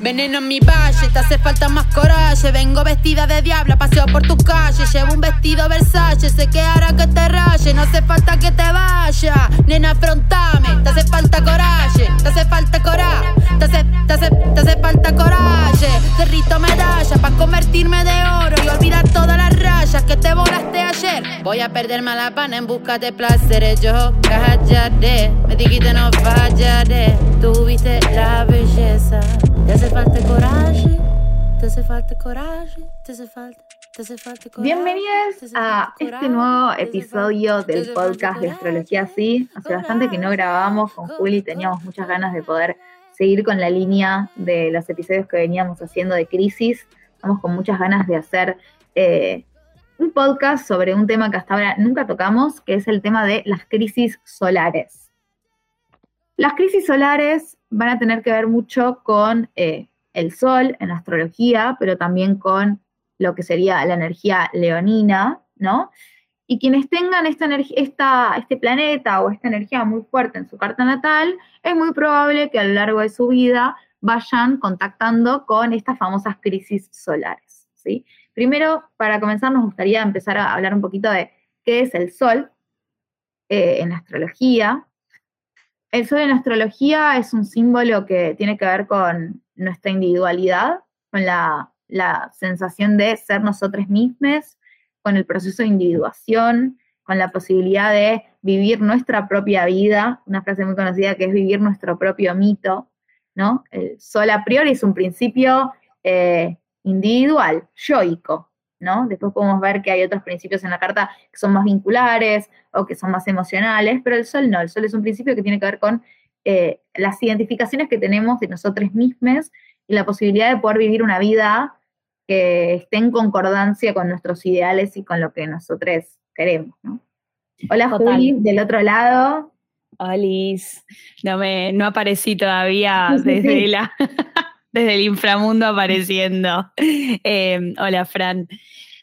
Veneno en mi valle, te hace falta más coraje. Vengo vestida de diabla, paseo por tu calle. Llevo un vestido Versace, sé que hará que te raye. No hace falta que te vaya, nena, afrontame. Te hace falta coraje, te hace falta coraje. Te hace, te hace, te hace falta coraje. Cerrito medalla para convertirme de oro y olvidar todas las rayas que te volaste ayer. Voy a perderme la pana en busca de placeres. Yo callaré, me dijiste no fallaré. Tuviste la belleza. Te hace falta coraje, te hace falta coraje, te hace falta. Te hace falta coraje, Bienvenidos te hace a este nuevo episodio del podcast de Astrología Sí. Hace bastante que no grabábamos con Juli, teníamos muchas ganas de poder seguir con la línea de los episodios que veníamos haciendo de crisis. Estamos con muchas ganas de hacer eh, un podcast sobre un tema que hasta ahora nunca tocamos, que es el tema de las crisis solares. Las crisis solares van a tener que ver mucho con eh, el sol en astrología, pero también con lo que sería la energía leonina, ¿no? Y quienes tengan esta esta, este planeta o esta energía muy fuerte en su carta natal, es muy probable que a lo largo de su vida vayan contactando con estas famosas crisis solares, ¿sí? Primero, para comenzar, nos gustaría empezar a hablar un poquito de qué es el sol eh, en astrología. El sol en astrología es un símbolo que tiene que ver con nuestra individualidad, con la, la sensación de ser nosotros mismos, con el proceso de individuación, con la posibilidad de vivir nuestra propia vida, una frase muy conocida que es vivir nuestro propio mito, ¿no? El sol a priori es un principio eh, individual, yoico, ¿no? Después podemos ver que hay otros principios en la carta que son más vinculares o que son más emocionales, pero el sol no, el sol es un principio que tiene que ver con eh, las identificaciones que tenemos de nosotros mismos y la posibilidad de poder vivir una vida que esté en concordancia con nuestros ideales y con lo que nosotros queremos, ¿no? Hola Total. Juli, del otro lado. Alice, no me, no aparecí todavía sí, desde sí. la desde el inframundo apareciendo. Eh, hola, Fran.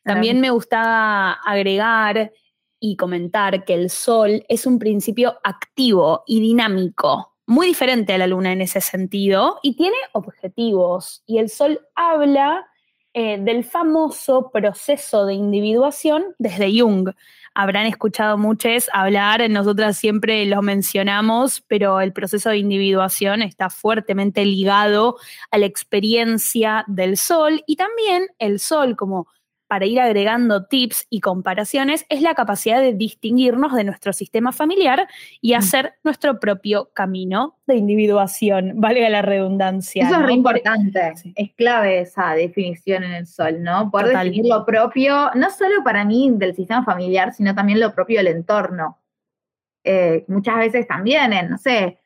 También me gustaba agregar y comentar que el sol es un principio activo y dinámico, muy diferente a la luna en ese sentido, y tiene objetivos. Y el sol habla eh, del famoso proceso de individuación desde Jung. Habrán escuchado muchos hablar, nosotras siempre lo mencionamos, pero el proceso de individuación está fuertemente ligado a la experiencia del sol y también el sol como para ir agregando tips y comparaciones, es la capacidad de distinguirnos de nuestro sistema familiar y Mm. hacer nuestro propio camino de individuación, valga la redundancia. Eso es re Por- importante, Sí. es clave esa definición en el sol, ¿no? Poder Total. definir lo propio, no solo para mí del sistema familiar, sino también lo propio del entorno. Eh, muchas veces también en, no sé,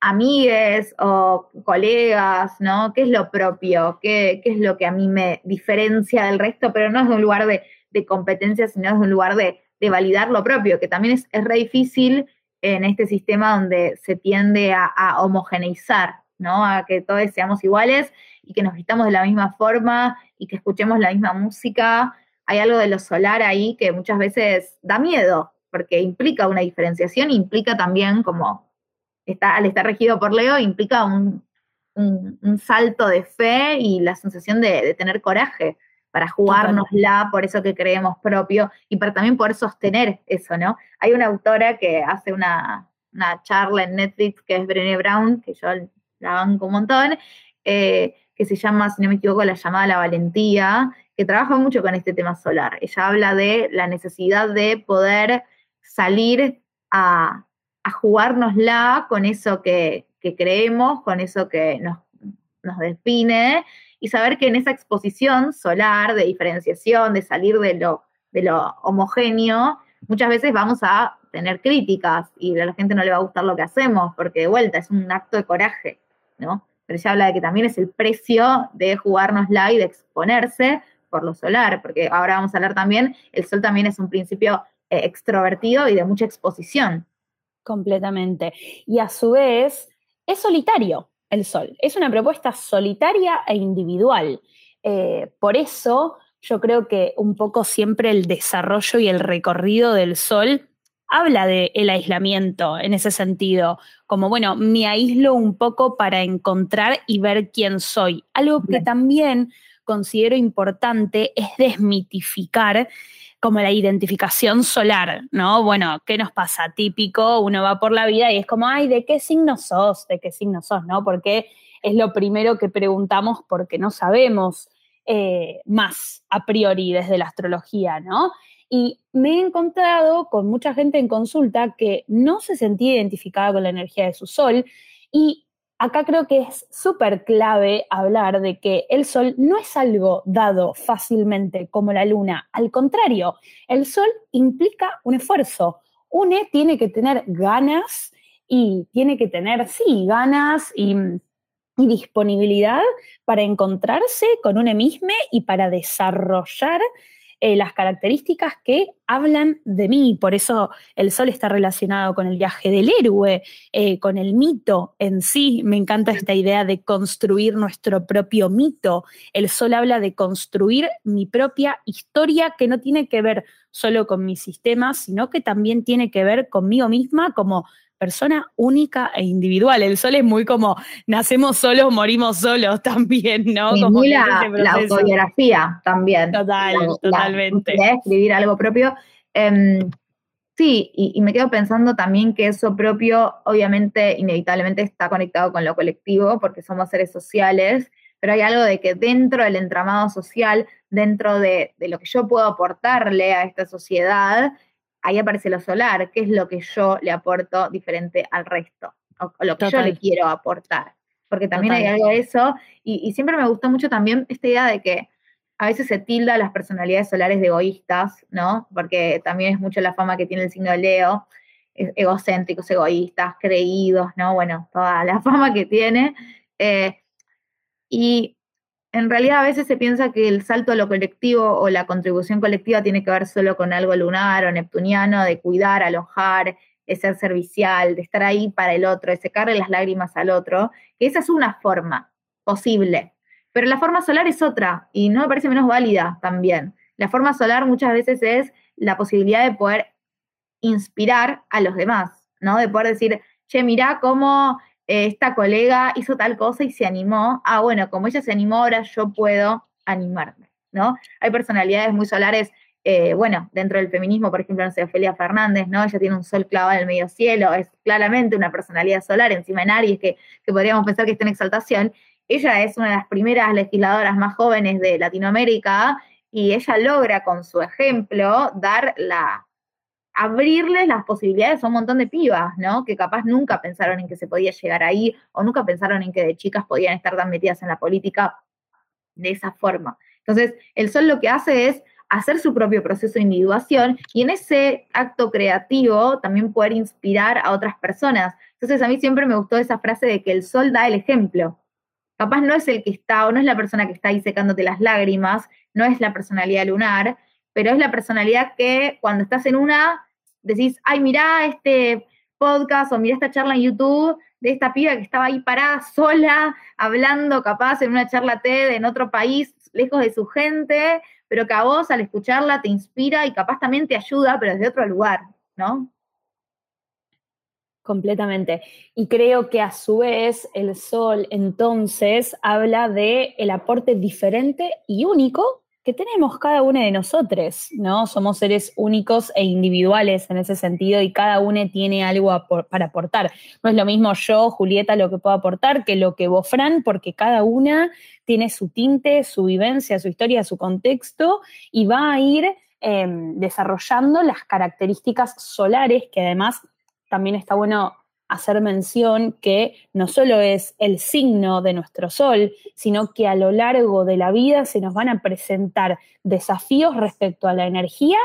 amigues o colegas, ¿no? ¿Qué es lo propio? ¿Qué, qué es lo que a mí me diferencia del resto? Pero no es de un lugar de, de competencia, sino es de un lugar de, de validar lo propio, que también es, es re difícil en este sistema donde se tiende a, a homogeneizar, ¿no? A que todos seamos iguales y que nos vistamos de la misma forma y que escuchemos la misma música. Hay algo de lo solar ahí que muchas veces da miedo, porque implica una diferenciación, implica también como, está, al estar regido por Leo, implica un, un- un salto de fe y la sensación de, de tener coraje para jugárnosla por eso que creemos propio y para también poder sostener eso, ¿no? Hay una autora que hace una, una charla en Netflix que es Brené Brown, que yo la banco un montón, eh, que se llama, si no me equivoco, La llamada a la valentía, que trabaja mucho con este tema solar. Ella habla de la necesidad de poder salir a, a jugárnosla con eso que, que creemos, con eso que nos, nos define, y saber que en esa exposición solar de diferenciación, de salir de lo, de lo homogéneo, muchas veces vamos a tener críticas y a la gente no le va a gustar lo que hacemos, porque de vuelta es un acto de coraje, ¿no? Pero ella habla de que también es el precio de jugárnosla y de exponerse por lo solar, porque ahora vamos a hablar también, el sol también es un principio eh, extrovertido y de mucha exposición. Completamente. Y a su vez, es solitario el sol. Es una propuesta solitaria e individual. Eh, por eso yo creo que un poco siempre el desarrollo y el recorrido del sol habla de el aislamiento en ese sentido, como bueno, me aíslo un poco para encontrar y ver quién soy. Algo que también considero importante es desmitificar como la identificación solar, ¿no? Bueno, ¿qué nos pasa? Típico, uno va por la vida y es como, ay, ¿de qué signo sos? ¿De qué signo sos? ¿No? Porque es lo primero que preguntamos porque no sabemos eh, más a priori desde la astrología, ¿no? Y me he encontrado con mucha gente en consulta que no se sentía identificada con la energía de su sol y acá creo que es súper clave hablar de que el sol no es algo dado fácilmente como la luna. Al contrario, el sol implica un esfuerzo. Une tiene que tener ganas y tiene que tener, sí, ganas y, y disponibilidad para encontrarse con un mismo y para desarrollar eh, las características que hablan de mí. Por eso el sol está relacionado con el viaje del héroe, eh, con el mito en sí. Me encanta esta idea de construir nuestro propio mito. El sol habla de construir mi propia historia que no tiene que ver solo con mi sistema, sino que también tiene que ver conmigo misma como persona única e individual. El sol es muy como nacemos solos, morimos solos también, ¿no? Como la, la, autobiografía también. Total, totalmente. escribir algo propio. Em, sí, y, y, me quedo pensando también que eso propio, obviamente, inevitablemente está conectado con lo colectivo, porque somos seres sociales, pero hay algo de que dentro del entramado social, dentro de, de lo que yo puedo aportarle a esta sociedad, ahí aparece lo solar, qué es lo que yo le aporto diferente al resto, o, lo que yo le quiero aportar. Porque también hay algo de eso, y, siempre me gustó mucho también esta idea de que a veces se tilda las personalidades solares de egoístas, ¿no? Porque también es mucho la fama que tiene el signo de Leo, egocéntricos, egoístas, creídos, ¿no? Bueno, toda la fama que tiene. Eh, y en realidad a veces se piensa que el salto a lo colectivo o la contribución colectiva tiene que ver solo con algo lunar o neptuniano, de cuidar, alojar, de ser servicial, de estar ahí para el otro, de secarle las lágrimas al otro, que esa es una forma posible. Pero la forma solar es otra y no me parece menos válida también. La forma solar muchas veces es la posibilidad de poder inspirar a los demás, ¿no? De poder decir, che, mirá cómo esta colega hizo tal cosa y se animó, ah, bueno, como ella se animó, ahora yo puedo animarme, ¿no? Hay personalidades muy solares, eh, bueno, dentro del feminismo, por ejemplo, no sé, Ofelia Fernández, ¿no? Ella tiene un sol clavado en el medio cielo, es claramente una personalidad solar encima en Aries, que, que podríamos pensar que está en exaltación. Ella es una de las primeras legisladoras más jóvenes de Latinoamérica y ella logra con su ejemplo dar la, abrirles las posibilidades a un montón de pibas, ¿no? Que capaz nunca pensaron en que se podía llegar ahí o nunca pensaron en que de chicas podían estar tan metidas en la política de esa forma. Entonces, el sol lo que hace es hacer su propio proceso de individuación y en ese acto creativo también poder inspirar a otras personas. Entonces, a mí siempre me gustó esa frase de que el sol da el ejemplo. Capaz no es el que está o no es la persona que está ahí secándote las lágrimas, no es la personalidad lunar, pero es la personalidad que cuando estás en una decís, ay, mirá este podcast o mirá esta charla en YouTube de esta piba que estaba ahí parada sola, hablando capaz en una charla TED en otro país, lejos de su gente, pero que a vos al escucharla te inspira y capaz también te ayuda, pero desde otro lugar, ¿no? Completamente. Y creo que a su vez el sol entonces habla de el aporte diferente y único que tenemos cada uno de nosotros, ¿no? Somos seres únicos e individuales en ese sentido y cada uno tiene algo para aportar. No es lo mismo yo, Julieta, lo que puedo aportar que lo que vos, Fran, porque cada una tiene su tinte, su vivencia, su historia, su contexto y va a ir em, desarrollando las características solares que además también está bueno hacer mención que no solo es el signo de nuestro sol, sino que a lo largo de la vida se nos van a presentar desafíos respecto a la energía,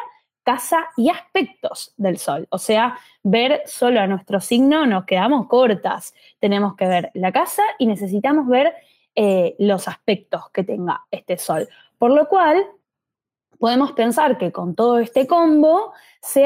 casa y aspectos del sol. O sea, ver solo a nuestro signo nos quedamos cortas. Tenemos que ver la casa y necesitamos ver eh, los aspectos que tenga este sol. Por lo cual, podemos pensar que con todo este combo se,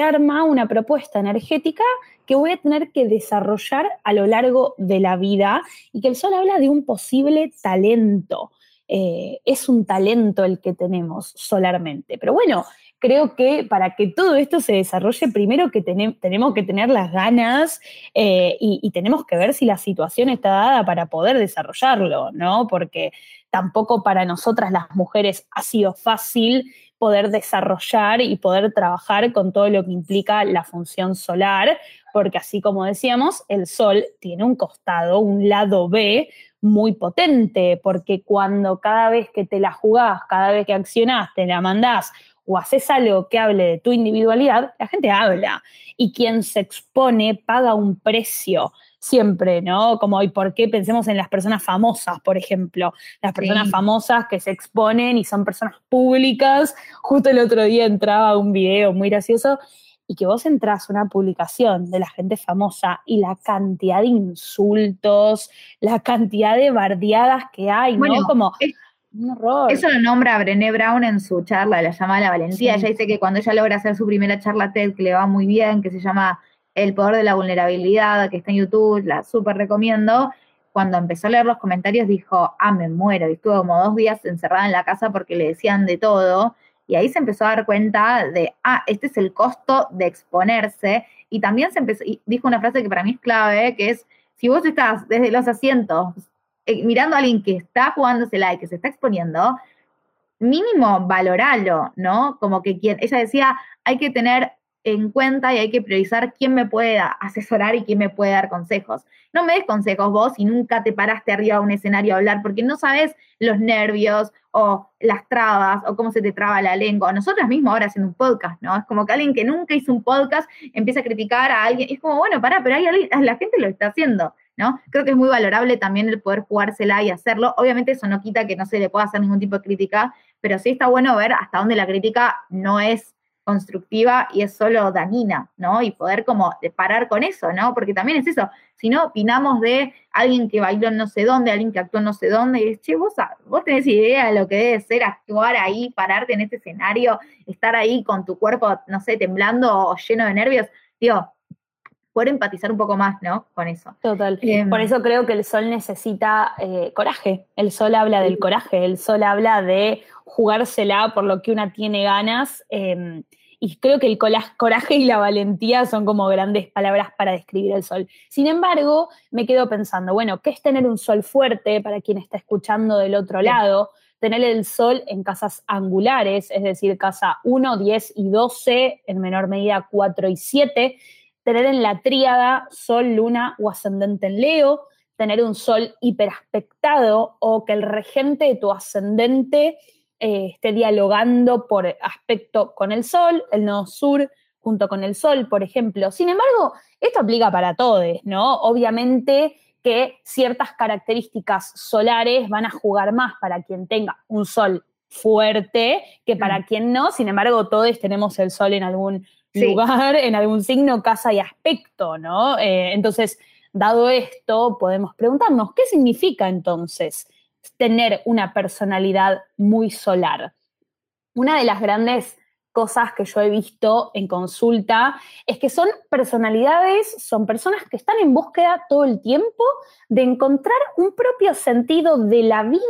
arma una propuesta energética que voy a tener que desarrollar a lo largo de la vida y que el sol habla de un posible talento. Eh, es un talento el que tenemos solarmente. Pero bueno, creo que para que todo esto se desarrolle, primero que tenemos que tener las ganas eh, y, tenemos que ver si la situación está dada para poder desarrollarlo, ¿no? Porque tampoco para nosotras las mujeres ha sido fácil poder desarrollar y poder trabajar con todo lo que implica la función solar, porque así como decíamos, el sol tiene un costado, un lado B muy potente, porque cuando cada vez que te la jugás, cada vez que accionás, te la mandás o haces algo que hable de tu individualidad, la gente habla. Y quien se expone paga un precio siempre, ¿no? Como, ¿y por qué pensemos en las personas famosas, por ejemplo? Las personas famosas que se exponen y son personas públicas. Justo el otro día entraba un video muy gracioso y que vos entras a una publicación de la gente famosa y la cantidad de insultos, la cantidad de bardeadas que hay, ¿no? Como un horror. Eso lo nombra Brené Brown en su charla, la llama La Valentía. Ella dice que cuando ella logra hacer su primera charla TED, que le va muy bien, que se llama el poder de la vulnerabilidad, que está en YouTube, la súper recomiendo. Cuando empezó a leer los comentarios dijo, ah, me muero. Y estuvo como dos días encerrada en la casa porque le decían de todo. Y ahí se empezó a dar cuenta de, ah, este es el costo de exponerse. Y también se empezó, y dijo una frase que para mí es clave, que es, si vos estás desde los asientos eh, mirando a alguien que está jugándosela y que se está exponiendo, mínimo valoralo, ¿no? Como que quien, ella decía, hay que tener en cuenta y hay que priorizar quién me puede asesorar y quién me puede dar consejos. No me des consejos vos si nunca te paraste arriba de un escenario a hablar, porque no sabes los nervios o las trabas o cómo se te traba la lengua. Nosotras mismas ahora haciendo un podcast, ¿no? Es como que alguien que nunca hizo un podcast empieza a criticar a alguien. Es como, bueno, pará, pero hay alguien, la gente lo está haciendo, Creo que es muy valorable también el poder jugársela y hacerlo. Obviamente eso no quita que no se le pueda hacer ningún tipo de crítica, pero sí está bueno ver hasta dónde la crítica no es constructiva y es solo dañina, ¿no? Y poder como parar con eso, ¿no? Porque también es eso, si no opinamos de alguien que bailó no sé dónde, alguien que actuó no sé dónde, y es, che, vos, vos tenés idea de lo que debe ser actuar ahí, pararte en este escenario, estar ahí con tu cuerpo, no sé, temblando o lleno de nervios, digo, poder empatizar un poco más, ¿no? Con eso. Total. Em, Por eso creo que el sol necesita eh, coraje. El sol habla del coraje, el sol habla de jugársela por lo que una tiene ganas. Em, y creo que el coraje y la valentía son como grandes palabras para describir el sol. Sin embargo, me quedo pensando, bueno, ¿qué es tener un sol fuerte para quien está escuchando del otro lado? Tener el sol en casas angulares, es decir, casa 1, 10 y 12, en menor medida 4 y 7. Tener en la tríada sol, luna o ascendente en Leo. Tener un sol hiperaspectado o que el regente de tu ascendente eh, esté dialogando por aspecto con el Sol, el nodo sur junto con el Sol, por ejemplo. Sin embargo, esto aplica para todos, ¿no? Obviamente que ciertas características solares van a jugar más para quien tenga un Sol fuerte que para mm. quien no. Sin embargo, todos tenemos el Sol en algún lugar, en algún signo, casa y aspecto, ¿no? Eh, entonces, dado esto, podemos preguntarnos, ¿qué significa entonces tener una personalidad muy solar. Una de las grandes cosas que yo he visto en consulta es que son personalidades, son personas que están en búsqueda todo el tiempo de encontrar un propio sentido de la vida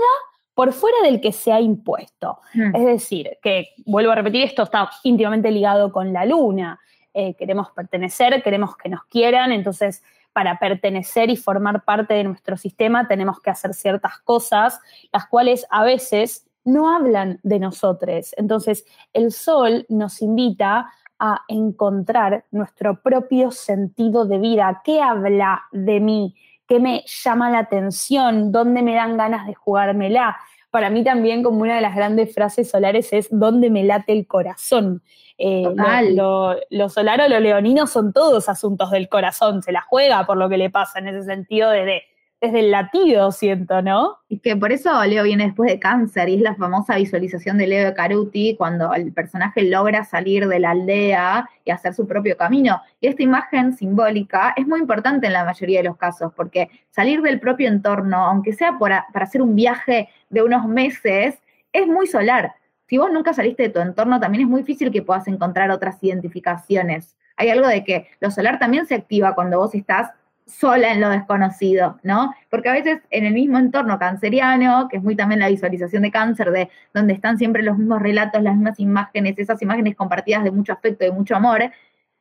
por fuera del que se ha impuesto. Hmm. Es decir, que, vuelvo a repetir, esto está íntimamente ligado con la luna. Eh, queremos pertenecer, queremos que nos quieran, entonces para pertenecer y formar parte de nuestro sistema tenemos que hacer ciertas cosas, las cuales a veces no hablan de nosotros. Entonces, el sol nos invita a encontrar nuestro propio sentido de vida. ¿Qué habla de mí? ¿Qué me llama la atención? ¿Dónde me dan ganas de jugármela? Para mí también como una de las grandes frases solares es ¿dónde me late el corazón? Eh, lo, lo, solar o lo leonino son todos asuntos del corazón, se la juega por lo que le pasa en ese sentido desde, desde el latido, siento, ¿no? Y que por eso Leo viene después de cáncer y es la famosa visualización de Leo de Caruti cuando el personaje logra salir de la aldea y hacer su propio camino. Y esta imagen simbólica es muy importante en la mayoría de los casos porque salir del propio entorno, aunque sea para hacer un viaje de unos meses, es muy solar si vos nunca saliste de tu entorno, también es muy difícil que puedas encontrar otras identificaciones. Hay algo de que lo solar también se activa cuando vos estás sola en lo desconocido, ¿no? Porque a veces en el mismo entorno canceriano, que es muy también la visualización de cáncer, de donde están siempre los mismos relatos, las mismas imágenes, esas imágenes compartidas de mucho afecto, de mucho amor,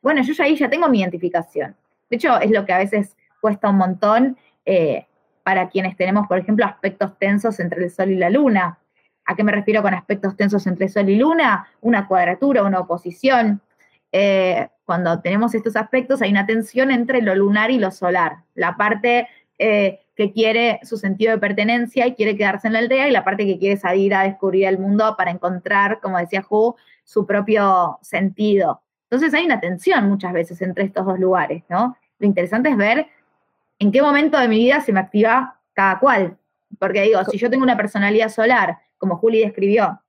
bueno, yo ya ahí ya tengo mi identificación. De hecho, es lo que a veces cuesta un montón eh, para quienes tenemos, por ejemplo, aspectos tensos entre el Sol y la Luna. ¿A qué me refiero con aspectos tensos entre Sol y Luna? Una cuadratura, una oposición. Eh, cuando tenemos estos aspectos hay una tensión entre lo lunar y lo solar. La parte eh, que quiere su sentido de pertenencia y quiere quedarse en la aldea y la parte que quiere salir a descubrir el mundo para encontrar, como decía Hu, su propio sentido. Entonces hay una tensión muchas veces entre estos dos lugares. Lo interesante es ver en qué momento de mi vida se me activa cada cual. Porque digo, si yo tengo una personalidad solar, como Juli describió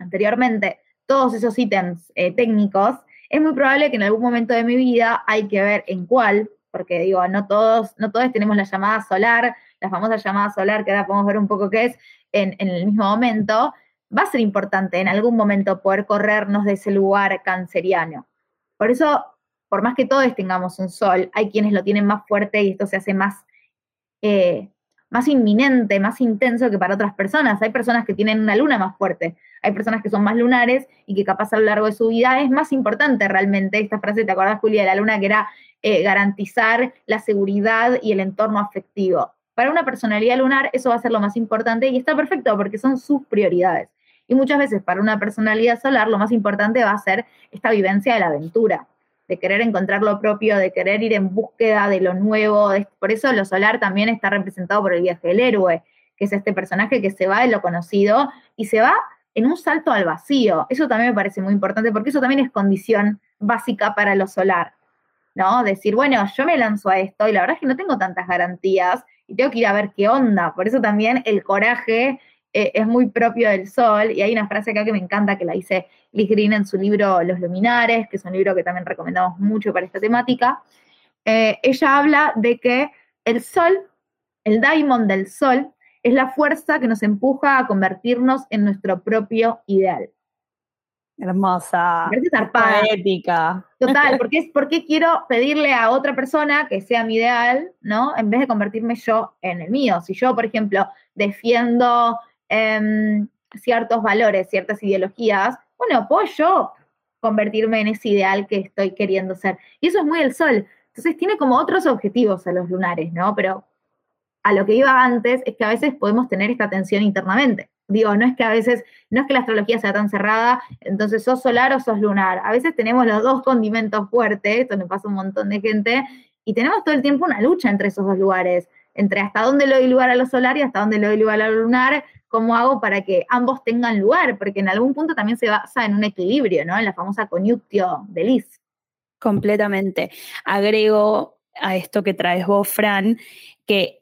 anteriormente, todos esos ítems eh, técnicos, es muy probable que en algún momento de mi vida hay que ver en cuál, porque digo, no todos, no todos tenemos la llamada solar, la famosa llamada solar, que ahora podemos ver un poco qué es en, el mismo momento, va a ser importante en algún momento poder corrernos de ese lugar canceriano. Por eso por más que todos tengamos un sol, hay quienes lo tienen más fuerte y esto se hace más, eh, más inminente, más intenso que para otras personas. Hay personas que tienen una luna más fuerte, hay personas que son más lunares y que capaz a lo largo de su vida es más importante realmente esta frase, ¿te acordás Julia de la luna? Que era eh, garantizar la seguridad y el entorno afectivo. Para una personalidad lunar eso va a ser lo más importante y está perfecto porque son sus prioridades. Y muchas veces para una personalidad solar lo más importante va a ser esta vivencia de la aventura de querer encontrar lo propio, de querer ir en búsqueda de lo nuevo. por eso lo solar también está representado por el viaje del héroe, que es este personaje que se va de lo conocido y se va en un salto al vacío. Eso también me parece muy importante porque eso también es condición básica para lo solar. ¿No? Decir, bueno, yo me lanzo a esto y la verdad es que no tengo tantas garantías y tengo que ir a ver qué onda. Por eso también el coraje eh, es muy propio del sol, y hay una frase acá que me encanta que la dice Liz Green en su libro Los Luminares, que es un libro que también recomendamos mucho para esta temática. Eh, ella habla de que el sol, el diamond del sol, es la fuerza que nos empuja a convertirnos en nuestro propio ideal. Hermosa. Ética. Total, porque es porque quiero pedirle a otra persona que sea mi ideal, ¿no? En vez de convertirme yo en el mío. Si yo, por ejemplo, defiendo Em, ciertos valores, ciertas ideologías, bueno, puedo yo convertirme en ese ideal que estoy queriendo ser. Y eso es muy el sol. Entonces tiene como otros objetivos a los lunares, ¿no? Pero a lo que iba antes es que a veces podemos tener esta tensión internamente. Digo, no es que a veces, no es que la astrología sea tan cerrada, entonces sos solar o sos lunar. A veces tenemos los dos condimentos fuertes, esto pasa un montón de gente, y tenemos todo el tiempo una lucha entre esos dos lugares, entre hasta dónde le doy lugar a lo solar y hasta dónde le doy lugar a lo lunar, cómo hago para que ambos tengan lugar, porque en algún punto también se basa en un equilibrio, ¿no? En la famosa conjunctio de Liz. Completamente. Agrego a esto que traes vos, Fran, que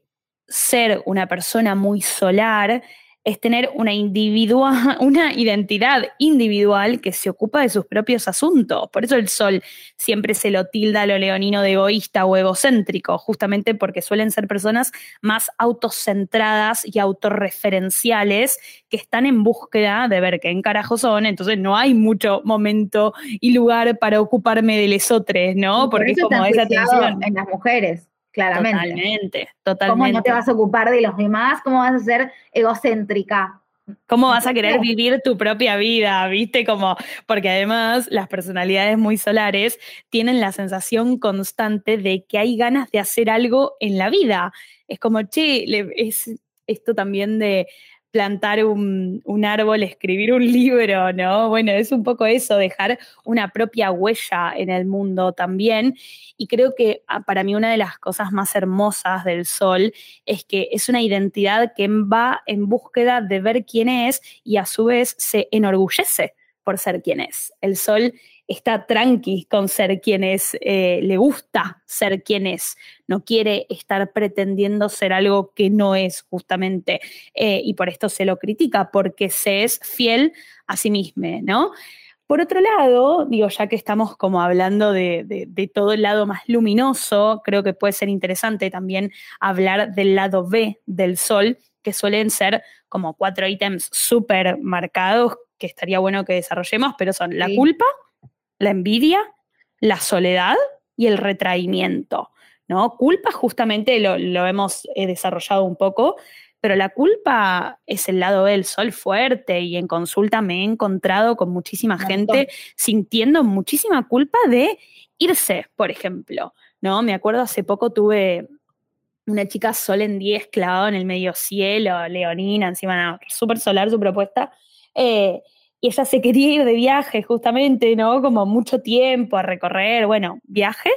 ser una persona muy solar es tener una, individual, una identidad individual que se ocupa de sus propios asuntos. Por eso el sol siempre se lo tilda a lo leonino de egoísta o egocéntrico, justamente porque suelen ser personas más autocentradas y autorreferenciales que están en búsqueda de ver qué en carajo son, entonces no hay mucho momento y lugar para ocuparme de lesotres, ¿no? Porque es como esa tensión. En las mujeres claramente. Totalmente, totalmente. ¿Cómo no te vas a ocupar de los demás? ¿Cómo vas a ser egocéntrica? ¿Cómo vas a querer vivir tu propia vida? ¿Viste? Como, porque además las personalidades muy solares tienen la sensación constante de que hay ganas de hacer algo en la vida. Es como, che, es esto también de plantar un, árbol, escribir un libro, ¿no? Bueno, es un poco eso, dejar una propia huella en el mundo también. Y creo que ah, para mí una de las cosas más hermosas del sol es que es una identidad que va en búsqueda de ver quién es y a su vez se enorgullece por ser quien es. El sol está tranqui con ser quien es, eh, le gusta ser quien es, no quiere estar pretendiendo ser algo que no es justamente, eh, y por esto se lo critica, porque se es fiel a sí mismo, ¿no? Por otro lado, digo, ya que estamos como hablando de, de, todo el lado más luminoso, creo que puede ser interesante también hablar del lado B del sol, que suelen ser como cuatro ítems súper marcados que estaría bueno que desarrollemos, pero son la culpa, la envidia, la soledad y el retraimiento. ¿no? Culpa justamente lo, lo hemos eh, desarrollado un poco, pero la culpa es el lado del sol fuerte y en consulta me he encontrado con muchísima gente sintiendo muchísima culpa de irse, por ejemplo, ¿no? Me acuerdo hace poco tuve una chica sol en 10 clavado en el medio cielo, leonina, encima, súper solar su propuesta, eh, ella se quería ir de viaje justamente, ¿no? Como mucho tiempo a recorrer, bueno, viaje,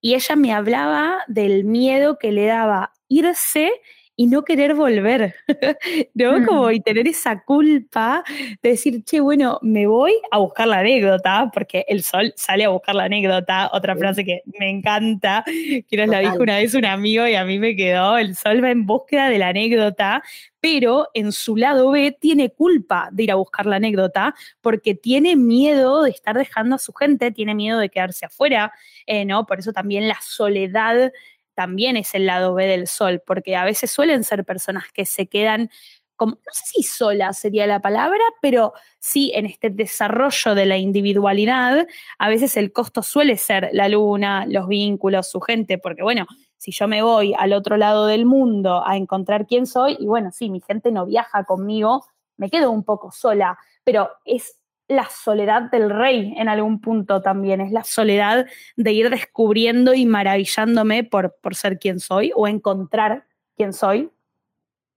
y ella me hablaba del miedo que le daba irse y no querer volver, ¿no? Mm. Como y tener esa culpa de decir, che, bueno, me voy a buscar la anécdota, porque el sol sale a buscar la anécdota, otra frase que me encanta, que nos la dijo una vez un amigo y a mí me quedó, el sol va en búsqueda de la anécdota, pero en su lado B tiene culpa de ir a buscar la anécdota porque tiene miedo de estar dejando a su gente, tiene miedo de quedarse afuera, eh, ¿no? Por eso también la soledad también es el lado B del sol, porque a veces suelen ser personas que se quedan como, no sé si sola sería la palabra, pero sí en este desarrollo de la individualidad, a veces el costo suele ser la luna, los vínculos, su gente, porque bueno, si yo me voy al otro lado del mundo a encontrar quién soy, y bueno, sí, mi gente no viaja conmigo, me quedo un poco sola, pero es la soledad del rey en algún punto también, es la soledad de ir descubriendo y maravillándome por, por ser quien soy o encontrar quién soy.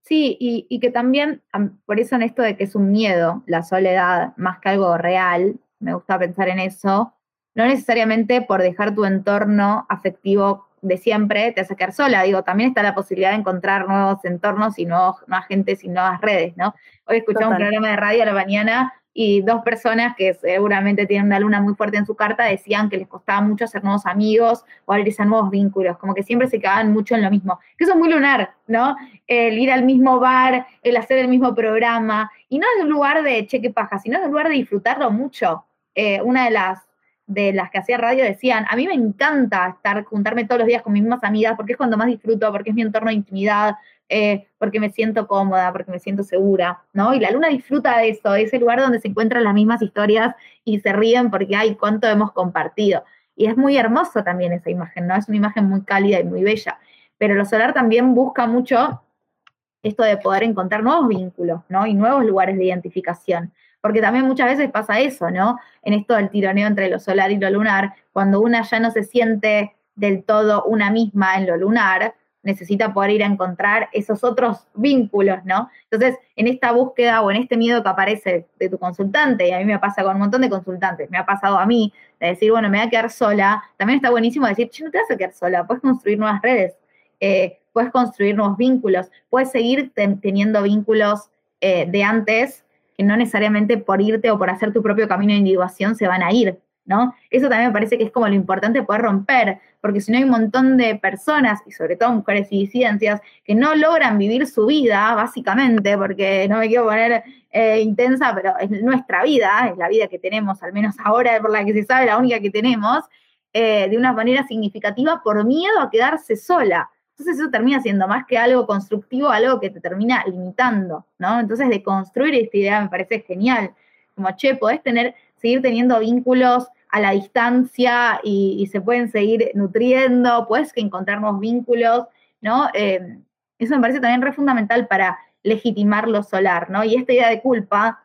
Sí, y, que también, por eso en esto de que es un miedo, la soledad, más que algo real, me gusta pensar en eso, no necesariamente por dejar tu entorno afectivo de siempre te hace quedar sola, digo, también está la posibilidad de encontrar nuevos entornos y nuevos, nuevas gentes y nuevas redes, ¿no? Hoy escuchamos un programa de radio a la mañana y dos personas que seguramente tienen una luna muy fuerte en su carta decían que les costaba mucho hacer nuevos amigos o abrirse nuevos vínculos, como que siempre se quedaban mucho en lo mismo. Que eso es muy lunar, ¿no? El ir al mismo bar, el hacer el mismo programa, y no es un lugar de cheque paja, sino es un lugar de disfrutarlo mucho. Eh, una de las de las que hacía radio decían, a mí me encanta estar, juntarme todos los días con mis mismas amigas porque es cuando más disfruto, porque es mi entorno de intimidad, eh, porque me siento cómoda, porque me siento segura, ¿no? Y la luna disfruta de eso, de ese lugar donde se encuentran las mismas historias y se ríen porque, ay, cuánto hemos compartido. Y es muy hermoso también esa imagen, ¿no? Es una imagen muy cálida y muy bella. Pero lo solar también busca mucho esto de poder encontrar nuevos vínculos, ¿no? Y nuevos lugares de identificación. Porque también muchas veces pasa eso, ¿no? En esto del tironeo entre lo solar y lo lunar, cuando una ya no se siente del todo una misma en lo lunar, necesita poder ir a encontrar esos otros vínculos, ¿no? Entonces, en esta búsqueda o en este miedo que aparece de tu consultante, y a mí me pasa con un montón de consultantes, me ha pasado a mí, de decir, bueno, me voy a quedar sola, también está buenísimo decir, no te vas a quedar sola, puedes construir nuevas redes, eh, puedes construir nuevos vínculos, puedes seguir teniendo vínculos eh, de antes que no necesariamente por irte o por hacer tu propio camino de individuación se van a ir, ¿no? Eso también me parece que es como lo importante poder romper, porque si no hay un montón de personas, y sobre todo mujeres y disidencias, que no logran vivir su vida, básicamente, porque no me quiero poner eh, intensa, pero es nuestra vida, es la vida que tenemos, al menos ahora por la que se sabe, la única que tenemos, eh, de una manera significativa por miedo a quedarse sola. Entonces eso termina siendo más que algo constructivo, algo que te termina limitando, ¿no? Entonces de construir esta idea me parece genial. Como, che, podés tener, seguir teniendo vínculos a la distancia y, se pueden seguir nutriendo, puedes encontrar nuevos vínculos, ¿no? Eh, eso me parece también re fundamental para legitimar lo solar, ¿no? Y esta idea de culpa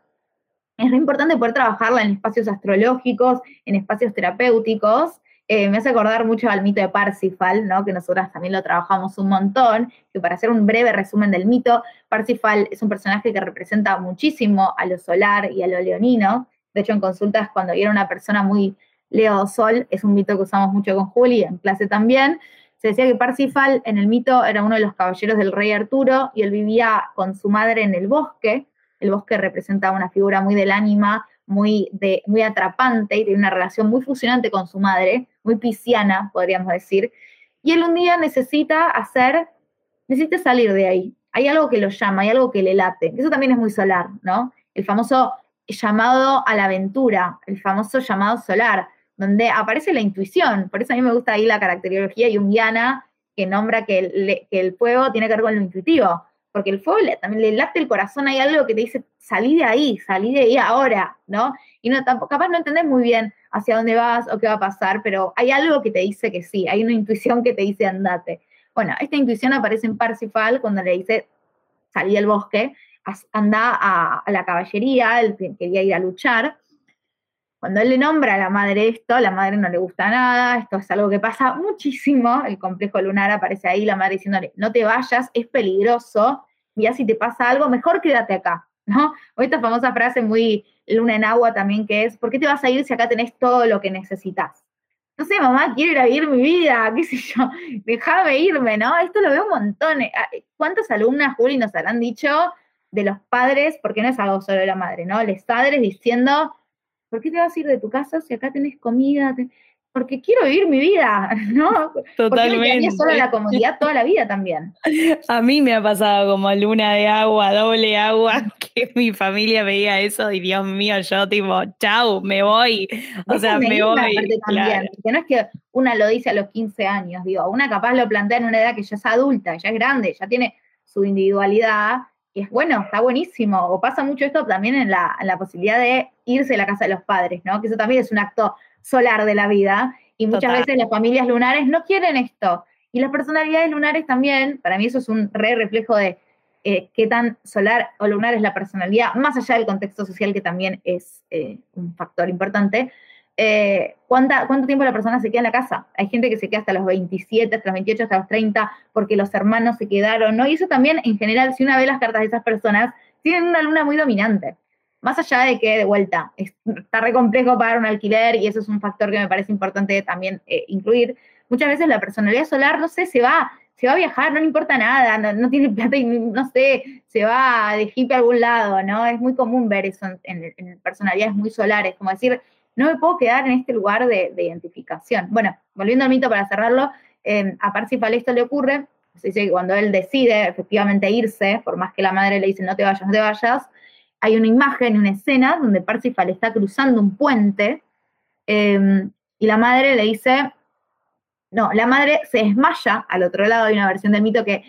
es re importante poder trabajarla en espacios astrológicos, en espacios terapéuticos. Eh, me hace acordar mucho al mito de Parsifal, ¿no? que nosotras también lo trabajamos un montón, que para hacer un breve resumen del mito, Parsifal es un personaje que representa muchísimo a lo solar y a lo leonino, de hecho, en consultas, cuando viene una persona muy Leo Sol, es un mito que usamos mucho con Juli, en clase también, se decía que Parsifal en el mito era uno de los caballeros del rey Arturo y él vivía con su madre en el bosque. El bosque representaba una figura muy del ánima, muy, muy atrapante y tiene una relación muy fusionante con su madre, muy pisciana, podríamos decir. Y él un día necesita hacer, necesita salir de ahí. Hay algo que lo llama, hay algo que le late. Eso también es muy solar, ¿no? El famoso llamado a la aventura, el famoso llamado solar, donde aparece la intuición. Por eso a mí me gusta ahí la caracterología junguiana que nombra que el, que el fuego tiene que ver con lo intuitivo, porque el fuego también le late el corazón, hay algo que te dice, salí de ahí, salí de ahí ahora, ¿no? Y no, tampoco, capaz no entendés muy bien hacia dónde vas o qué va a pasar, pero hay algo que te dice que sí, hay una intuición que te dice andate. Bueno, esta intuición aparece en Parsifal cuando le dice salí del bosque, anda a, la caballería, él quería ir a luchar. Cuando él le nombra a la madre esto, la madre no le gusta nada, esto es algo que pasa muchísimo, el complejo lunar aparece ahí, la madre diciéndole, no te vayas, es peligroso, ya si te pasa algo, mejor quédate acá, ¿no? O esta famosa frase muy luna en agua también que es, ¿por qué te vas a ir si acá tenés todo lo que necesitas? No sé, mamá, quiero ir a vivir mi vida, qué sé yo, déjame irme, ¿no? Esto lo veo un montón. Ah, ¿Cuántas alumnas, Juli, nos habrán dicho de los padres, porque no es algo solo de la madre, ¿no? Los padres diciendo, ¿por qué te vas a ir de tu casa si acá tenés comida? porque quiero vivir mi vida, ¿no? Totalmente. Porque solo la comodidad toda la vida también. A mí me ha pasado como luna de agua, doble agua, que mi familia veía eso y Dios mío, yo tipo, chau, me voy. O sea, me voy. También, que no es que una lo dice a los 15 años, digo, una capaz lo plantea en una edad que ya es adulta, ya es grande, ya tiene su individualidad, y es bueno, está buenísimo. O pasa mucho esto también en la, en la posibilidad de irse a la casa de los padres, ¿no? Que eso también es un acto solar de la vida y muchas veces las familias lunares no quieren esto. Y las personalidades lunares también, para mí eso es un re reflejo de eh, qué tan solar o lunar es la personalidad, más allá del contexto social que también es eh, un factor importante. Eh, ¿cuánta, ¿Cuánto tiempo la persona se queda en la casa? Hay gente que se queda hasta los 27, hasta los 28, hasta los 30, porque los hermanos se quedaron, ¿no? Y eso también, en general, si uno ve las cartas de esas personas, tienen una luna muy dominante. Más allá de que, de vuelta, está re complejo pagar un alquiler y eso es un factor que me parece importante también eh, incluir. Muchas veces la personalidad solar, no sé, se va, se va a viajar, no le importa nada, no, tiene plata y no sé, se va de hippie a algún lado, ¿no? Es muy común ver eso en, en personalidades muy solares, como decir, no me puedo quedar en este lugar de, identificación. Bueno, volviendo al mito para cerrarlo, eh, a Parsifal esto le ocurre, cuando él decide efectivamente irse, por más que la madre le dice no te vayas, no te vayas, hay una imagen, una escena donde Parsifal está cruzando un puente em, y la madre le dice, no, la madre se desmaya al otro lado, hay una versión del mito que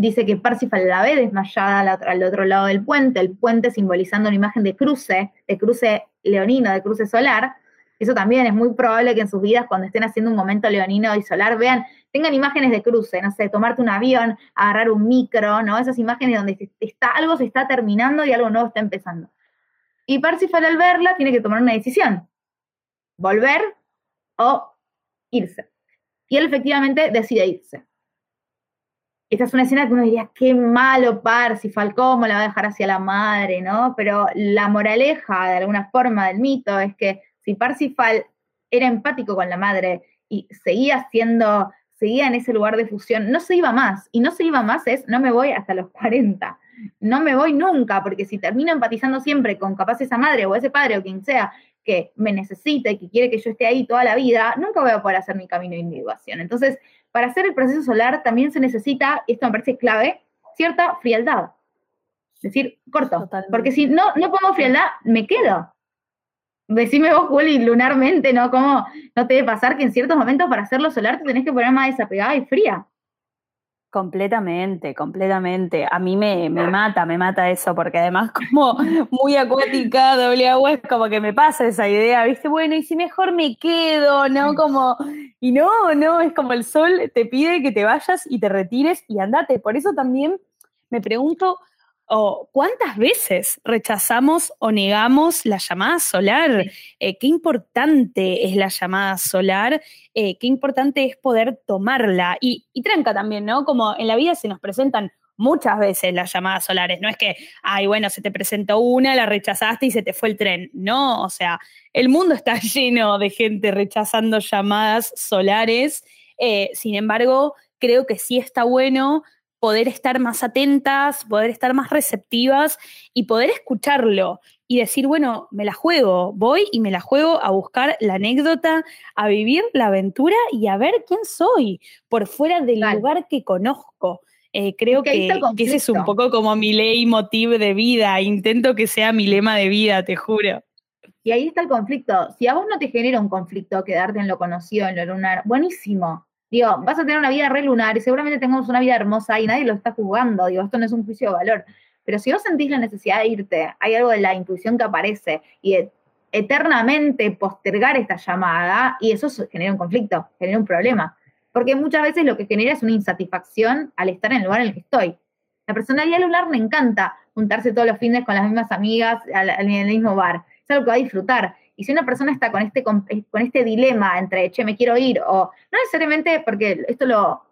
dice que Parsifal la ve desmayada al otro, lado del puente, el puente simbolizando una imagen de cruce, de cruce leonino, de cruce solar. Eso también es muy probable que en sus vidas, cuando estén haciendo un momento leonino y solar, vean tengan imágenes de cruce, no sé, tomarte un avión, agarrar un micro, ¿no? Esas imágenes donde está, algo se está terminando y algo nuevo está empezando. Y Parsifal al verla tiene que tomar una decisión, volver o irse. Y él efectivamente decide irse. Esta es una escena que uno diría, qué malo Parsifal, cómo la va a dejar hacia la madre, ¿no? Pero la moraleja, de alguna forma, del mito es que si Parsifal era empático con la madre y seguía siendo seguía en ese lugar de fusión, no se iba más. Y no se iba más es, no me voy hasta los 40. No me voy nunca, porque si termino empatizando siempre con capaz esa madre o ese padre o quien sea que me necesita y que quiere que yo esté ahí toda la vida, nunca voy a poder hacer mi camino de individuación. Entonces, para hacer el proceso solar también se necesita, y esto me parece clave, cierta frialdad. Es decir, corto. Porque si no, no pongo frialdad, me quedo. Decime vos, Juli, lunarmente, ¿no? ¿Cómo no te debe pasar que en ciertos momentos para hacerlo solar te tenés que poner más desapegada y fría? Completamente, completamente. A mí me, me, mata, me mata eso, porque además como muy acuática, doble agua, es como que me pasa esa idea, ¿viste? Bueno, y si mejor me quedo, ¿no? Como, y no, no, es como el sol te pide que te vayas y te retires y andate. Por eso también me pregunto, o cuántas veces rechazamos o negamos la llamada solar. Eh, qué importante es la llamada solar, eh, qué importante es poder tomarla. Y, tranca también, ¿no? Como en la vida se nos presentan muchas veces las llamadas solares. No es que, ay, bueno, se te presentó una, la rechazaste y se te fue el tren. No, o sea, el mundo está lleno de gente rechazando llamadas solares. Eh, sin embargo, creo que sí está bueno poder estar más atentas, poder estar más receptivas y poder escucharlo y decir, bueno, me la juego, voy y me la juego a buscar la anécdota, a vivir la aventura y a ver quién soy por fuera del lugar que conozco. Eh, creo que, ese es un poco como mi ley motivo de vida, intento que sea mi lema de vida, te juro. Y ahí está el conflicto. Si a vos no te genera un conflicto quedarte en lo conocido, en lo lunar, buenísimo. Digo, vas a tener una vida re lunar y seguramente tengamos una vida hermosa y nadie lo está jugando. Digo, esto no es un juicio de valor. Pero si vos sentís la necesidad de irte, hay algo de la intuición que aparece y de eternamente postergar esta llamada y eso genera un conflicto, genera un problema. Porque muchas veces lo que genera es una insatisfacción al estar en el lugar en el que estoy. La personalidad lunar me encanta juntarse todos los fines con las mismas amigas en el mismo bar. Es algo que va a disfrutar. Y si una persona está con este, con este dilema entre, che, me quiero ir, o no necesariamente, porque esto lo,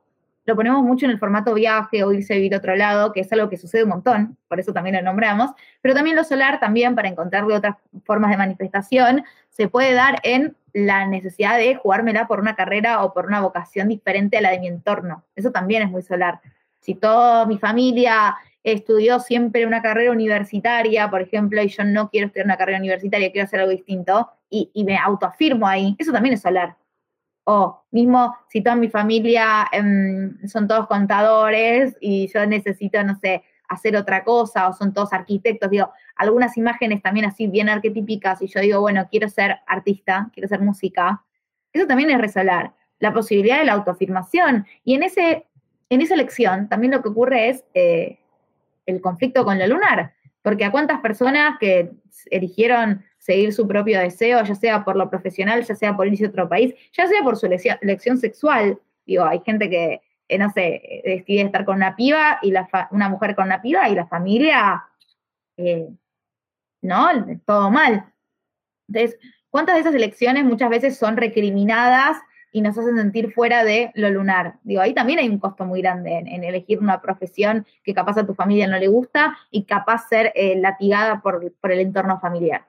lo ponemos mucho en el formato viaje o irse a vivir a otro lado, que es algo que sucede un montón, por eso también lo nombramos, pero también lo solar, también para encontrarle otras formas de manifestación, se puede dar en la necesidad de jugármela por una carrera o por una vocación diferente a la de mi entorno. Eso también es muy solar. Si toda mi familia estudió siempre una carrera universitaria, por ejemplo, y yo no quiero estudiar una carrera universitaria, quiero hacer algo distinto, y, y me autoafirmo ahí, eso también es solar. O mismo si toda mi familia em, son todos contadores y yo necesito, no sé, hacer otra cosa, o son todos arquitectos, digo, algunas imágenes también así bien arquetípicas, y yo digo, bueno, quiero ser artista, quiero ser música, eso también es resolar, la posibilidad de la autoafirmación. Y en, ese, en esa elección también lo que ocurre es eh, el conflicto con lo lunar, porque a cuántas personas que eligieron seguir su propio deseo, ya sea por lo profesional, ya sea por irse a otro país, ya sea por su elección, sexual, digo, hay gente que, eh, no sé, decide estar con una piba y la una mujer con una piba y la familia, eh, ¿no? Todo mal. Entonces, ¿cuántas de esas elecciones muchas veces son recriminadas y nos hacen sentir fuera de lo lunar. Digo, ahí también hay un costo muy grande en, elegir una profesión que capaz a tu familia no le gusta y capaz ser eh, latigada por, por el entorno familiar.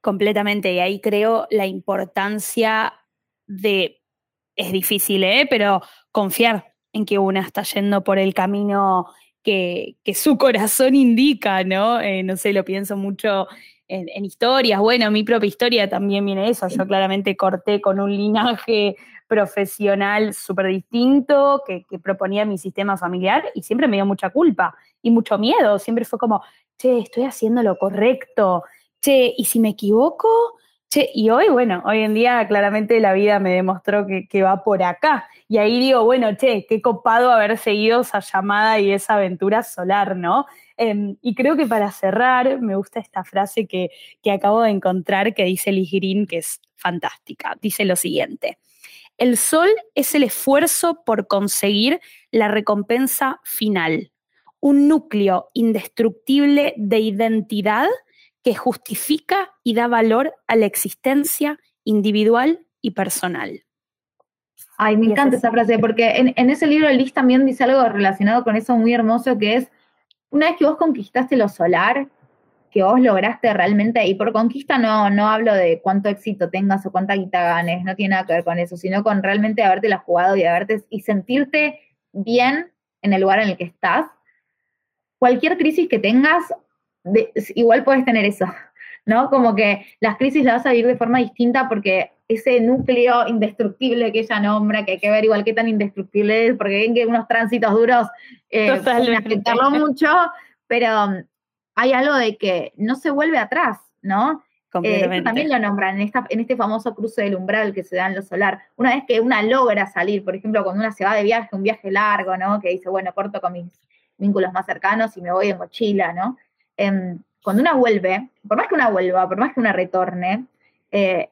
Completamente, y ahí creo la importancia de, es difícil, ¿eh? pero confiar en que una está yendo por el camino que, su corazón indica, ¿no? Eh, no sé, lo pienso mucho en, historias. Bueno, mi propia historia también viene eso. Yo claramente corté con un linaje profesional súper distinto que, que, proponía mi sistema familiar y siempre me dio mucha culpa y mucho miedo. Siempre fue como, che, estoy haciendo lo correcto. Che, ¿y si me equivoco? Che, y hoy, bueno, hoy en día claramente la vida me demostró que, que, va por acá. Y ahí digo, bueno, che, qué copado haber seguido esa llamada y esa aventura solar, ¿no? Em, y creo que para cerrar, me gusta esta frase que, acabo de encontrar que dice Liz Green, que es fantástica. Dice lo siguiente. El sol es el esfuerzo por conseguir la recompensa final, un núcleo indestructible de identidad que justifica y da valor a la existencia individual y personal. Ay, me encanta esa frase, porque en, en, ese libro Liz también dice algo relacionado con eso muy hermoso, que es una vez que vos conquistaste lo solar, que vos lograste realmente, y por conquista no, no hablo de cuánto éxito tengas o cuánta guita ganes, no tiene nada que ver con eso, sino con realmente haberte la jugado y haberte y sentirte bien en el lugar en el que estás. Cualquier crisis que tengas, igual puedes tener eso, ¿no? Como que las crisis las vas a vivir de forma distinta porque ese núcleo indestructible que ella nombra, que hay que ver igual qué tan indestructible es, porque ven que unos tránsitos duros eh, pueden afectarlo mucho, pero hay algo de que no se vuelve atrás, ¿no? Eh, también lo nombran en, esta, en este famoso cruce del umbral que se da en lo solar. Una vez que una logra salir, por ejemplo, cuando una se va de viaje, un viaje largo, ¿no? Que dice, bueno, corto con mis vínculos más cercanos y me voy en mochila, ¿no? Em, cuando una vuelve, por más que una vuelva, por más que una retorne, eh,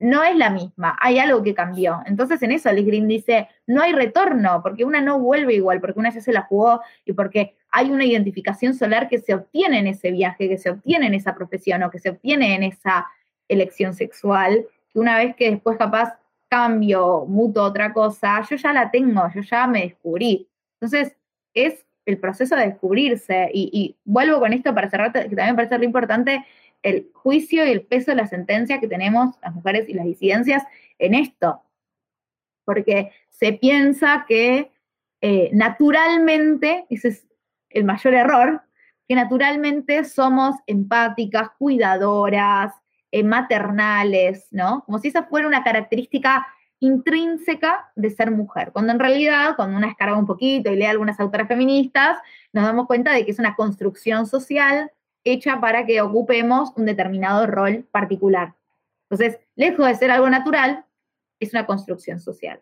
no es la misma, hay algo que cambió. Entonces en eso Liz Green dice, no hay retorno, porque una no vuelve igual, porque una ya se la jugó y porque hay una identificación solar que se obtiene en ese viaje, que se obtiene en esa profesión o que se obtiene en esa elección sexual, que una vez que después capaz cambio, muto otra cosa, yo ya la tengo, yo ya me descubrí. Entonces es el proceso de descubrirse y, vuelvo con esto para cerrar, que también me parece muy importante, el juicio y el peso de la sentencia que tenemos las mujeres y las disidencias en esto. Porque se piensa que eh, naturalmente, ese es el mayor error, que naturalmente somos empáticas, cuidadoras, eh, maternales, ¿no? Como si esa fuera una característica intrínseca de ser mujer, cuando en realidad, cuando una escarga un poquito y lee algunas autoras feministas, nos damos cuenta de que es una construcción social hecha para que ocupemos un determinado rol particular. Entonces, lejos de ser algo natural, es una construcción social.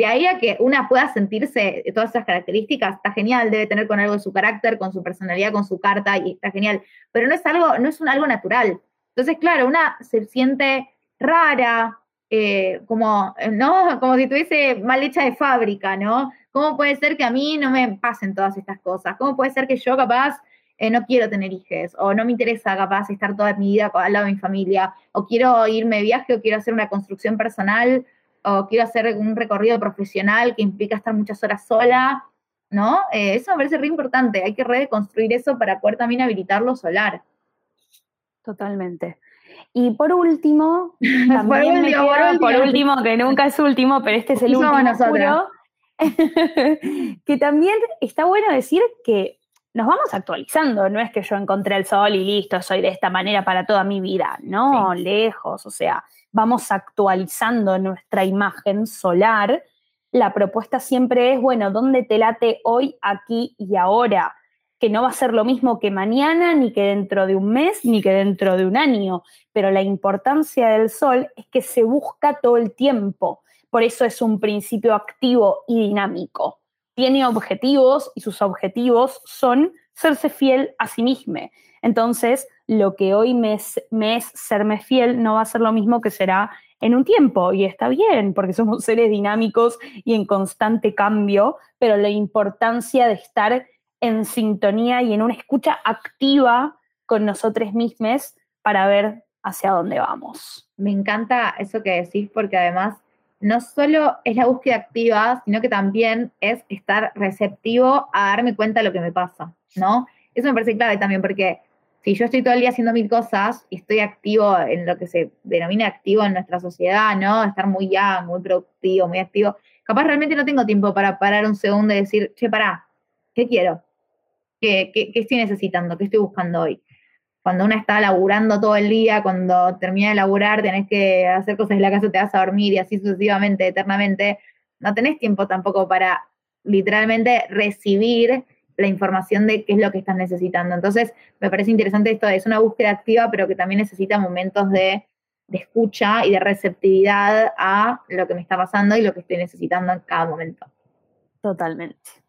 De ahí a que una pueda sentirse todas esas características, está genial, debe tener con algo de su carácter, con su personalidad, con su carta, y está genial. Pero no es algo, no es un algo natural. Entonces, claro, una se siente rara, eh, como, ¿no? Como si tuviese mal hecha de fábrica, ¿no? ¿Cómo puede ser que a mí no me pasen todas estas cosas? ¿Cómo puede ser que yo capaz eh, no quiero tener hijos? O no me interesa capaz estar toda mi vida al lado de mi familia? O quiero irme de viaje o quiero hacer una construcción personal o quiero hacer un recorrido profesional que implica estar muchas horas sola, ¿no? Eh, eso me parece re importante. Hay que reconstruir eso para poder también habilitar lo solar. Totalmente. Y por último, también me por, último, que nunca es último, pero este es el último, que también está bueno decir que nos vamos actualizando, no es que yo encontré el sol y listo, soy de esta manera para toda mi vida, no, lejos, o sea, vamos actualizando nuestra imagen solar. La propuesta siempre es, bueno, ¿dónde te late hoy, aquí y ahora? que no va a ser lo mismo que mañana, ni que dentro de un mes, ni que dentro de un año. Pero la importancia del sol es que se busca todo el tiempo. Por eso es un principio activo y dinámico. Tiene objetivos y sus objetivos son serse fiel a sí mismo. Entonces, lo que hoy me es, me es serme fiel no va a ser lo mismo que será en un tiempo y está bien porque somos seres dinámicos y en constante cambio, pero la importancia de estar en sintonía y en una escucha activa con nosotros mismos para ver hacia dónde vamos. Me encanta eso que decís porque además no solo es la búsqueda activa, sino que también es estar receptivo a darme cuenta de lo que me pasa, ¿no? Eso me parece clave también porque si yo estoy todo el día haciendo mil cosas y estoy activo en lo que se denomina activo en nuestra sociedad, ¿no? Estar muy ya, muy productivo, muy activo, capaz realmente no tengo tiempo para parar un segundo y decir, che, pará, ¿qué quiero? ¿Qué, estoy necesitando? ¿Qué estoy buscando hoy? Cuando uno está laburando todo el día, cuando termina de laburar, tenés que hacer cosas en la casa, te vas a dormir y así sucesivamente, eternamente, no tenés tiempo tampoco para literalmente recibir la información de qué es lo que estás necesitando. Entonces, me parece interesante esto, es una búsqueda activa, pero que también necesita momentos de, escucha y de receptividad a lo que me está pasando y lo que estoy necesitando en cada momento. Totalmente.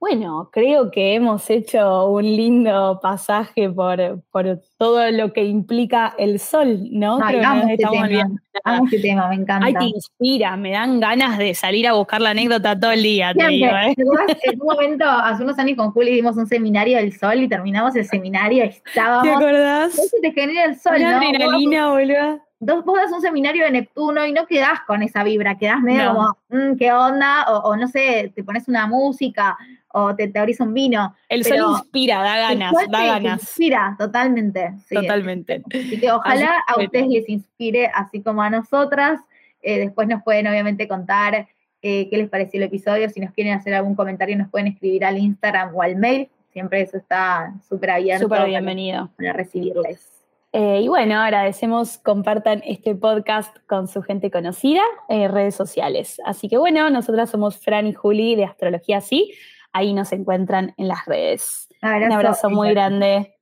Bueno, creo que hemos hecho un lindo pasaje por, por todo lo que implica el sol, ¿no? Ay, amo, este tema, amo este tema, me encanta. Ay, te inspira, me dan ganas de salir a buscar la anécdota todo el día, te digo, ¿eh? En un momento, hace unos años con Juli dimos un seminario del sol y terminamos el seminario y estábamos... ¿Te acordás? ¿Cómo se te genera el sol, Una adrenalina, boludo dos, vos das un seminario de Neptuno y no quedás con esa vibra, quedás medio como, mm, ¿qué onda? O, no sé, te pones una música o te, te abrís un vino. El sol inspira, da ganas, da ganas. Inspira, totalmente. Totalmente. Así que ojalá a ustedes les inspire, así como a nosotras. Eh, después nos pueden obviamente contar eh, qué les pareció el episodio. Si nos quieren hacer algún comentario, nos pueden escribir al Instagram o al mail. Siempre eso está súper abierto. Súper bienvenido. Para recibirles. Eh, y bueno, agradecemos compartan este podcast con su gente conocida en redes sociales. Así que bueno, nosotras somos Fran y Juli de Astrología Sí ahí nos encuentran en las redes. Un abrazo. Muy grande.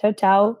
Chau, chau.